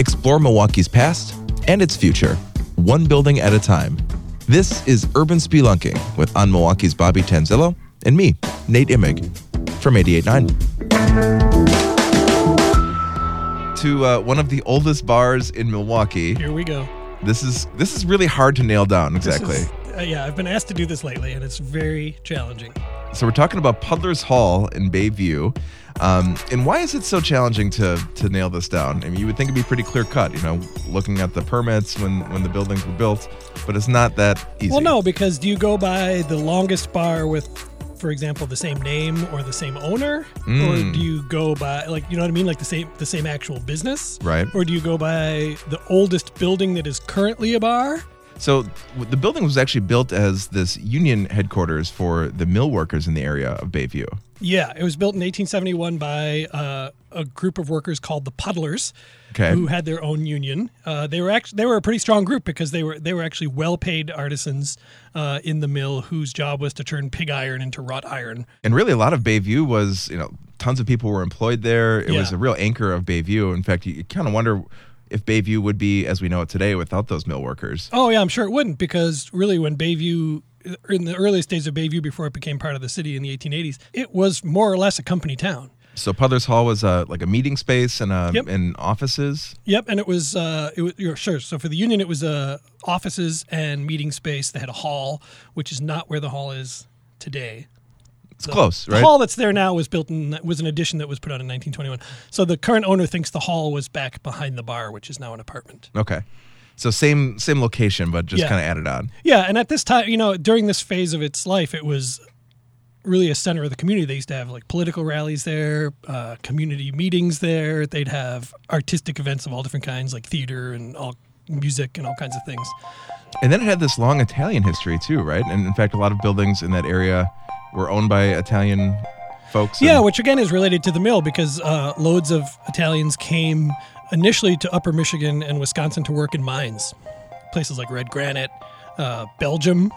Explore Milwaukee's past and its future, one building at a time. This is Urban Spelunking with On Milwaukee's Bobby Tanzilo and me, Nate Imig, from 88.9. To uh, one of the oldest bars in Milwaukee. Here we go. This is this is really hard to nail down exactly. is- uh, yeah, I've been asked to do this lately, and it's very challenging. So we're talking about Puddler's Hall in Bayview. Um, and why is it so challenging to to nail this down? I mean, you would think it'd be pretty clear cut, you know, looking at the permits when when the buildings were built, but it's not that easy. Well, no, because do you go by the longest bar with, for example, the same name or the same owner, Mm. or do you go by like you know what I mean, like the same the same actual business, Right. Or do you go by the oldest building that is currently a bar? So the building was actually built as this union headquarters for the mill workers in the area of Bayview. Yeah, it was built in 1871 by uh, a group of workers called the Puddlers, Okay. who had their own union. Uh, they were actually they were a pretty strong group because they were they were actually well paid artisans uh, in the mill whose job was to turn pig iron into wrought iron. And really, a lot of Bayview was, you know, tons of people were employed there. It was a real anchor of Bayview. In fact, you, you kind of wonder if Bayview would be as we know it today without those mill workers. Oh yeah, I'm sure it wouldn't because really when Bayview in the earliest days of Bayview before it became part of the city in the 1880s, it was more or less a company town. So Puddler's Hall was uh, like a meeting space and uh, Yep. and offices. Yep, and it was uh, it was you're sure. So for the union, it was uh, offices and meeting space. They had a hall, which is not where the hall is today. It's close, The hall that's there now was built in was an addition that was put out in 1921. So the current owner thinks the hall was back behind the bar, which is now an apartment. Okay. So same same location, but just Yeah. kind of added on. Yeah, and at this time, you know, during this phase of its life, it was really a center of the community. They used to have like political rallies there, uh, community meetings there. They'd have artistic events of all different kinds, like theater and all music and all kinds of things. And then it had this long Italian history too, right? And in fact, a lot of buildings in that area were owned by Italian folks. Yeah, and- which again is related to the mill because uh, loads of Italians came initially to Upper Michigan and Wisconsin to work in mines, places like Red Granite, uh, Belgium.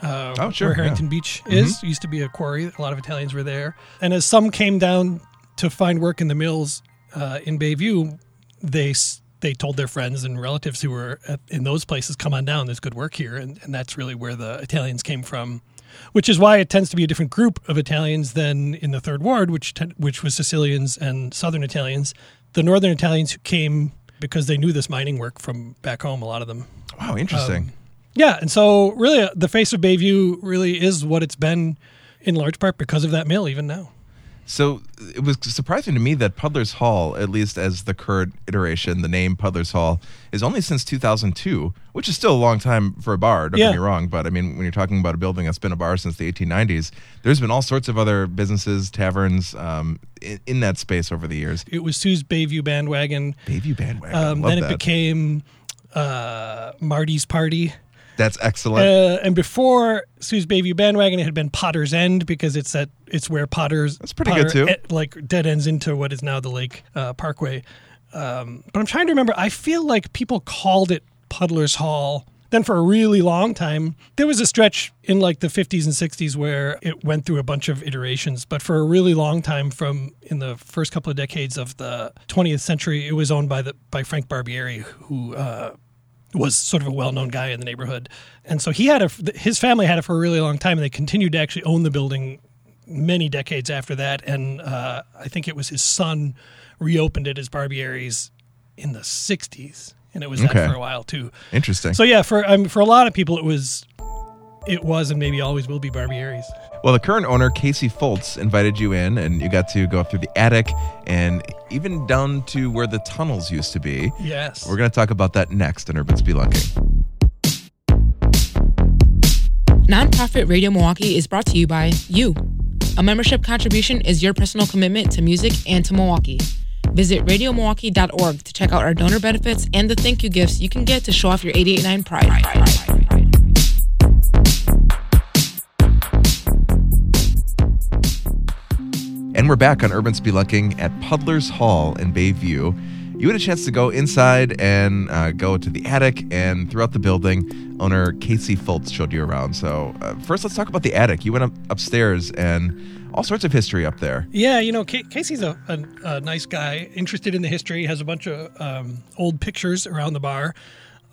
Uh, Oh, sure, Where yeah. Harrington Beach is used to be a quarry. A lot of Italians were there, and as some came down to find work in the mills uh, in Bayview, they they told their friends and relatives who were at, in those places, "Come on down. There's good work here," and, and that's really where the Italians came from which is why it tends to be a different group of Italians than in the Third Ward, which ten- which was Sicilians and Southern Italians. The Northern Italians who came because they knew this mining work from back home. A lot of them. wow, interesting. Yeah, and so really, uh, the face of Bayview really is what it's been in large part because of that mill, even now. So it was surprising to me that Puddler's Hall, at least as the current iteration, the name Puddler's Hall, is only since 2002, which is still a long time for a bar. Don't Yeah. get me wrong, but I mean, when you're talking about a building that's been a bar since the 1890s, there's been all sorts of other businesses, taverns um, in, in that space over the years. It was Sue's Bayview bandwagon. Bayview bandwagon. Um, then it that. became uh, Marty's Party. That's excellent. Uh, and before Sue's Bayview bandwagon, it had been Potter's End because it's at it's where Potter's That's pretty good, too. e- like dead ends into what is now the Lake uh, Parkway. Um, but I'm trying to remember. I feel like people called it Puddler's Hall. Then for a really long time, there was a stretch in like the 50s and 60s where it went through a bunch of iterations. But for a really long time, from in the first couple of decades of the 20th century, it was owned by the by Frank Barbieri, who uh, was sort of a well-known guy in the neighborhood, and so he had a His family had it for a really long time, and they continued to actually own the building many decades after that. And uh, I think it was his son reopened it as Barbieri's in the '60s, and it was Okay. that for a while too. Interesting. So yeah, for um, for a lot of people, it was it was and maybe always will be Barbie Barbieri's. Well, the current owner, Casey Foltz, invited you in, and you got to go up through the attic and even down to where the tunnels used to be. Yes. We're going to talk about that next in Urban Spelunking. Nonprofit Radio Milwaukee is brought to you by you. A membership contribution is your personal commitment to music and to Milwaukee. Visit radiomilwaukee.org to check out our donor benefits and the thank you gifts you can get to show off your 889 pride. And we're back on Urban Spelunking at Puddler's Hall in Bayview. you had a chance to go inside and uh, go to the attic and throughout the building. Owner Casey Fultz showed you around. So uh, first, let's talk about the attic. You went up upstairs and all sorts of history up there. Yeah, you know, Ca- Casey's a, a, a nice guy, interested in the history. Has a bunch of um, old pictures around the bar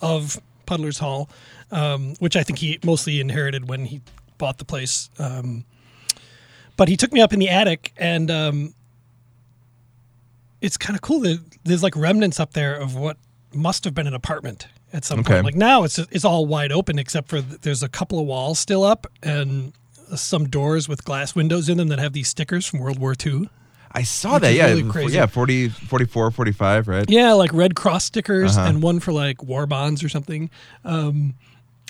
of Puddler's Hall, um, which I think he mostly inherited when he bought the place. Um, but he took me up in the attic, and um, it's kind of cool that there's like remnants up there of what must have been an apartment at some Okay. point. Like now, it's it's all wide open except for th- there's a couple of walls still up and some doors with glass windows in them that have these stickers from World War II. I saw that. Yeah, really yeah, 40, 44, 45, right? Yeah, like Red Cross stickers Uh-huh. and one for like war bonds or something. Um,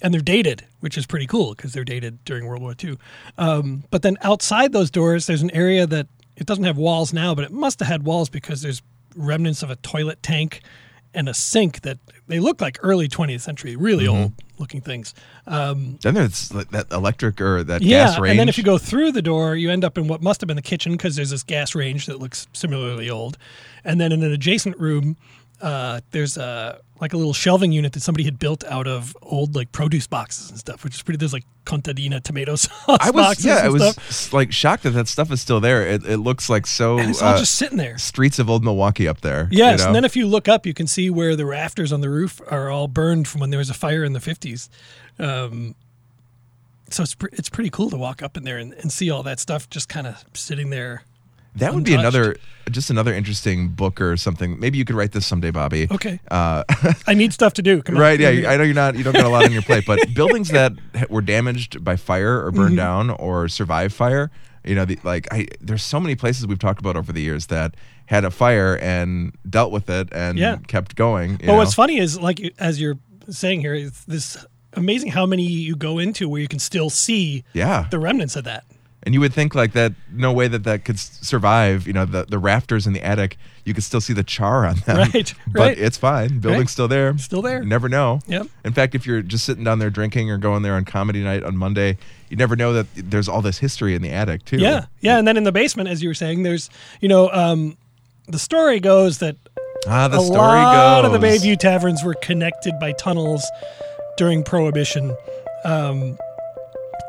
and they're dated, which is pretty cool because they're dated during World War II. Um, but then outside those doors, there's an area that it doesn't have walls now, but it must have had walls because there's remnants of a toilet tank and a sink that they look like early 20th century, really Mm-hmm. old looking things. Um, Then there's that electric or that yeah, gas range. and then if you go through the door, you end up in what must have been the kitchen because there's this gas range that looks similarly old. And then in an adjacent room, uh, there's a like a little shelving unit that somebody had built out of old like produce boxes and stuff, which is pretty. There's like contadina tomato sauce I was boxes yeah, I was stuff, like shocked that that stuff is still there. It, it looks like so and it's all uh, just sitting there. streets of old Milwaukee up there. you Yes, know? and then if you look up, you can see where the rafters on the roof are all burned from when there was a fire in the fifties. Um, so it's pre- it's pretty cool to walk up in there and, and see all that stuff just kind of sitting there. That would be another just another interesting book or something. Maybe you could write this someday, Bobby. Okay, Uh, I need stuff to do. Come on. right? Yeah, I know you're not. You don't got a lot on your plate, but buildings that were damaged by fire or Mm-hmm. burned down or survived fire. You know, the, like I, there's so many places we've talked about over the years that had a fire and dealt with it and Yeah. kept going. you But know? what's funny is, like as you're saying here, it's this amazing how many you go into where you can still see Yeah, the remnants of that. And you would think like that. No way that that could survive. You know, the the rafters in the attic. You could still see the char on them. Right, but right. it's fine. Building's Right. still there. Still there. You never know. Yep. In fact, if you're just sitting down there drinking or going there on comedy night on Monday, you never know that there's all this history in the attic too. Yeah, yeah. And then in the basement, as you were saying, there's you know um, the story goes that Ah, the a story lot goes. of the Bayview taverns were connected by tunnels during Prohibition. Um,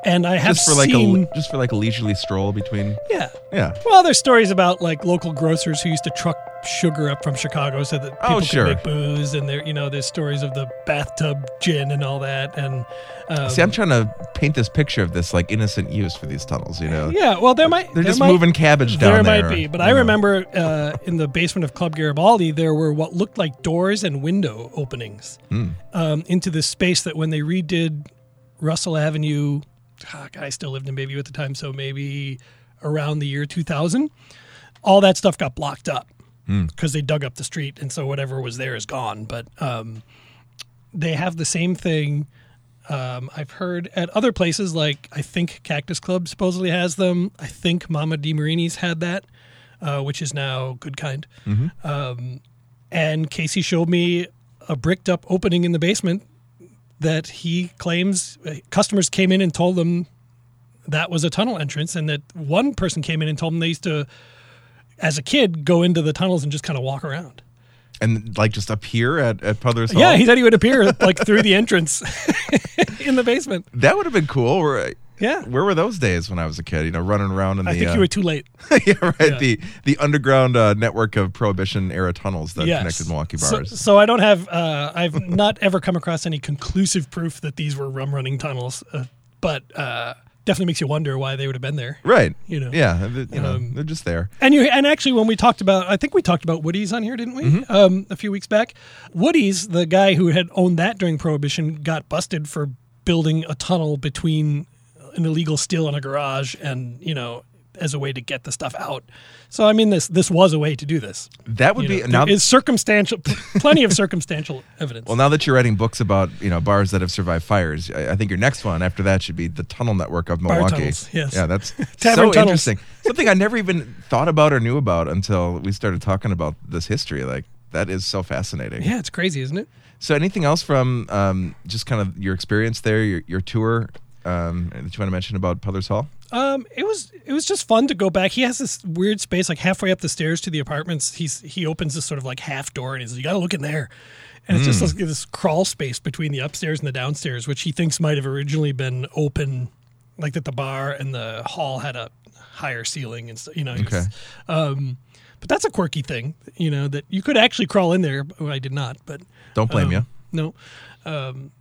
and I have just for like seen, a just for like a leisurely stroll between. yeah. Yeah. Well, there's stories about like local grocers who used to truck sugar up from Chicago so that people Oh, could make booze, and there, you know, there's stories of the bathtub gin and all that, and um, See, I'm trying to paint this picture of this like innocent use for these tunnels. You know. yeah. Well, there might They're there just might- moving cabbage down there. There might be, but I know. remember uh, in the basement of Club Garibaldi, there were what looked like doors and window openings Hmm. um, into this space that when they redid Russell Avenue, I still lived in Bayview at the time, so maybe around the year 2000, all that stuff got blocked up Hmm. because they dug up the street, and so whatever was there is gone. But um, they have the same thing. Um, I've heard at other places, like I think Cactus Club supposedly has them. I think Mama DiMarini's had that, uh, which is now Good Kind. Um, and Casey showed me a bricked up opening in the basement that he claims uh, customers came in and told them that was a tunnel entrance, and that one person came in and told them they used to, as a kid, go into the tunnels and just kind of walk around. and like just appear at at Puddler's Hall. Yeah, he said he would appear like through the entrance in the basement. that would have been cool. Where, Yeah. where were those days when I was a kid? You know, running around in the I think uh, you were too late. yeah, right. Yeah. The the underground uh, network of Prohibition era tunnels that Yes. connected Milwaukee bars. so I don't have, uh, I've not ever come across any conclusive proof that these were rum running tunnels, uh, but uh, definitely makes you wonder why they would have been there. right. You know. Yeah. th- You know, Um, they're just there. And you and actually when we talked about I think we talked about Woody's on here, didn't we? Mm-hmm. Um, a few weeks back. Woody's, the guy who had owned that during Prohibition, got busted for building a tunnel between an illegal steal in a garage and, you know, as a way to get the stuff out. So I mean this this was a way to do this. That would You be know, now. is circumstantial plenty of circumstantial evidence. Well, now that you're writing books about you know bars that have survived fires, I, I think your next one after that should be the tunnel network of Bar Milwaukee. tunnels, yes. Yeah, that's so tunnels. interesting. Something I never even thought about or knew about until we started talking about this history. Like that is so fascinating. yeah, it's crazy, isn't it? So, anything else from um, just kind of your experience there, your, your tour um, that you want to mention about Puddler's Hall? Um, it was it was just fun to go back. He has this weird space like halfway up the stairs to the apartments. He's he opens this sort of like half door and he's you got to look in there, and it's just Hmm. like this crawl space between the upstairs and the downstairs, which he thinks might have originally been open, like that the bar and the hall had a higher ceiling and stuff. You know, was- Okay. um, but that's a quirky thing, you know, that you could actually crawl in there. I did not, but Don't blame um, you. No. Um,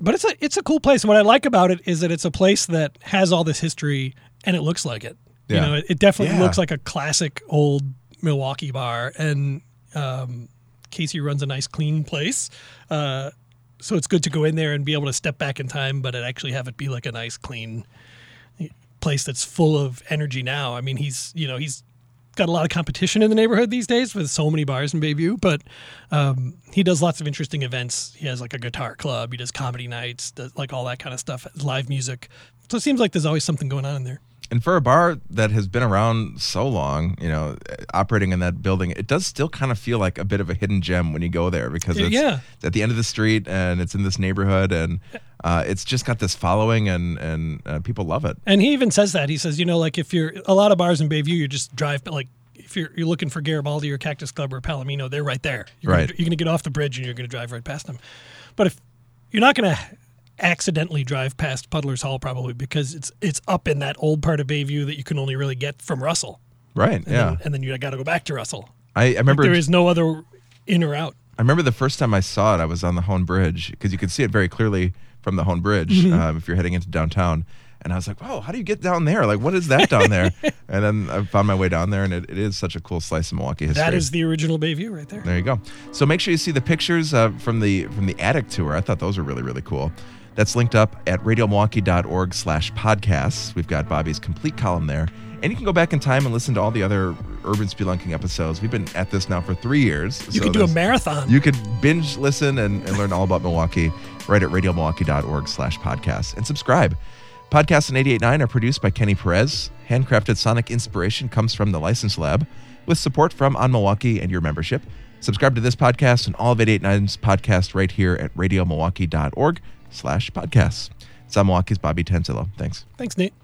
but it's a it's a cool place. And what I like about it is that it's a place that has all this history and it looks like it. Yeah. You know, it, it definitely Yeah. looks like a classic old Milwaukee bar. And um, Casey runs a nice, clean place. Uh, so it's good to go in there and be able to step back in time, but it actually have it be like a nice, clean place that's full of energy now. I mean, he's you know he's got a lot of competition in the neighborhood these days with so many bars in Bayview, but um, he does lots of interesting events. He has like a guitar club, he does comedy nights, does like all that kind of stuff, live music. So it seems like there's always something going on in there. And for a bar that has been around so long, you know, operating in that building, it does still kind of feel like a bit of a hidden gem when you go there because it's Yeah. at the end of the street and it's in this neighborhood and uh, it's just got this following and and uh, people love it. And he even says that he says, you know, like if you're a lot of bars in Bayview, you just drive like. If you're, you're looking for Garibaldi or Cactus Club or Palomino, they're right there. You're Right. Gonna, you're going to get off the bridge and you're going to drive right past them. But if you're not going to accidentally drive past Puddler's Hall, probably because it's it's up in that old part of Bayview that you can only really get from Russell. Right? And yeah. Then, and then you got to go back to Russell. I, I remember There is no other in or out. I remember the first time I saw it, I was on the Hoan Bridge because you could see it very clearly from the Hoan Bridge Mm-hmm. um, if you're heading into downtown. And I was like, "Whoa, how do you get down there? Like, what is that down there?" and then I found my way down there, and it, it is such a cool slice of Milwaukee history. That is the original Bayview right there. There you go. So make sure you see the pictures uh, from the from the attic tour. I thought those were really really cool. That's linked up at radiomilwaukee.org slash podcasts. We've got Bobby's complete column there. And you can go back in time and listen to all the other Urban Spelunking episodes. We've been at this now for three years. You so could do a marathon. You could binge listen and, and learn all about Milwaukee right at radiomilwaukee.org slash podcasts and subscribe. Podcasts on 88.9 are produced by Kenny Perez. Handcrafted sonic inspiration comes from the License Lab with support from On Milwaukee and your membership. Subscribe to this podcast and all of 88.9's podcasts right here at radiomilwaukee.org slash podcasts. It's on Milwaukee's Bobby Tanzilo. Thanks. Thanks, Nate.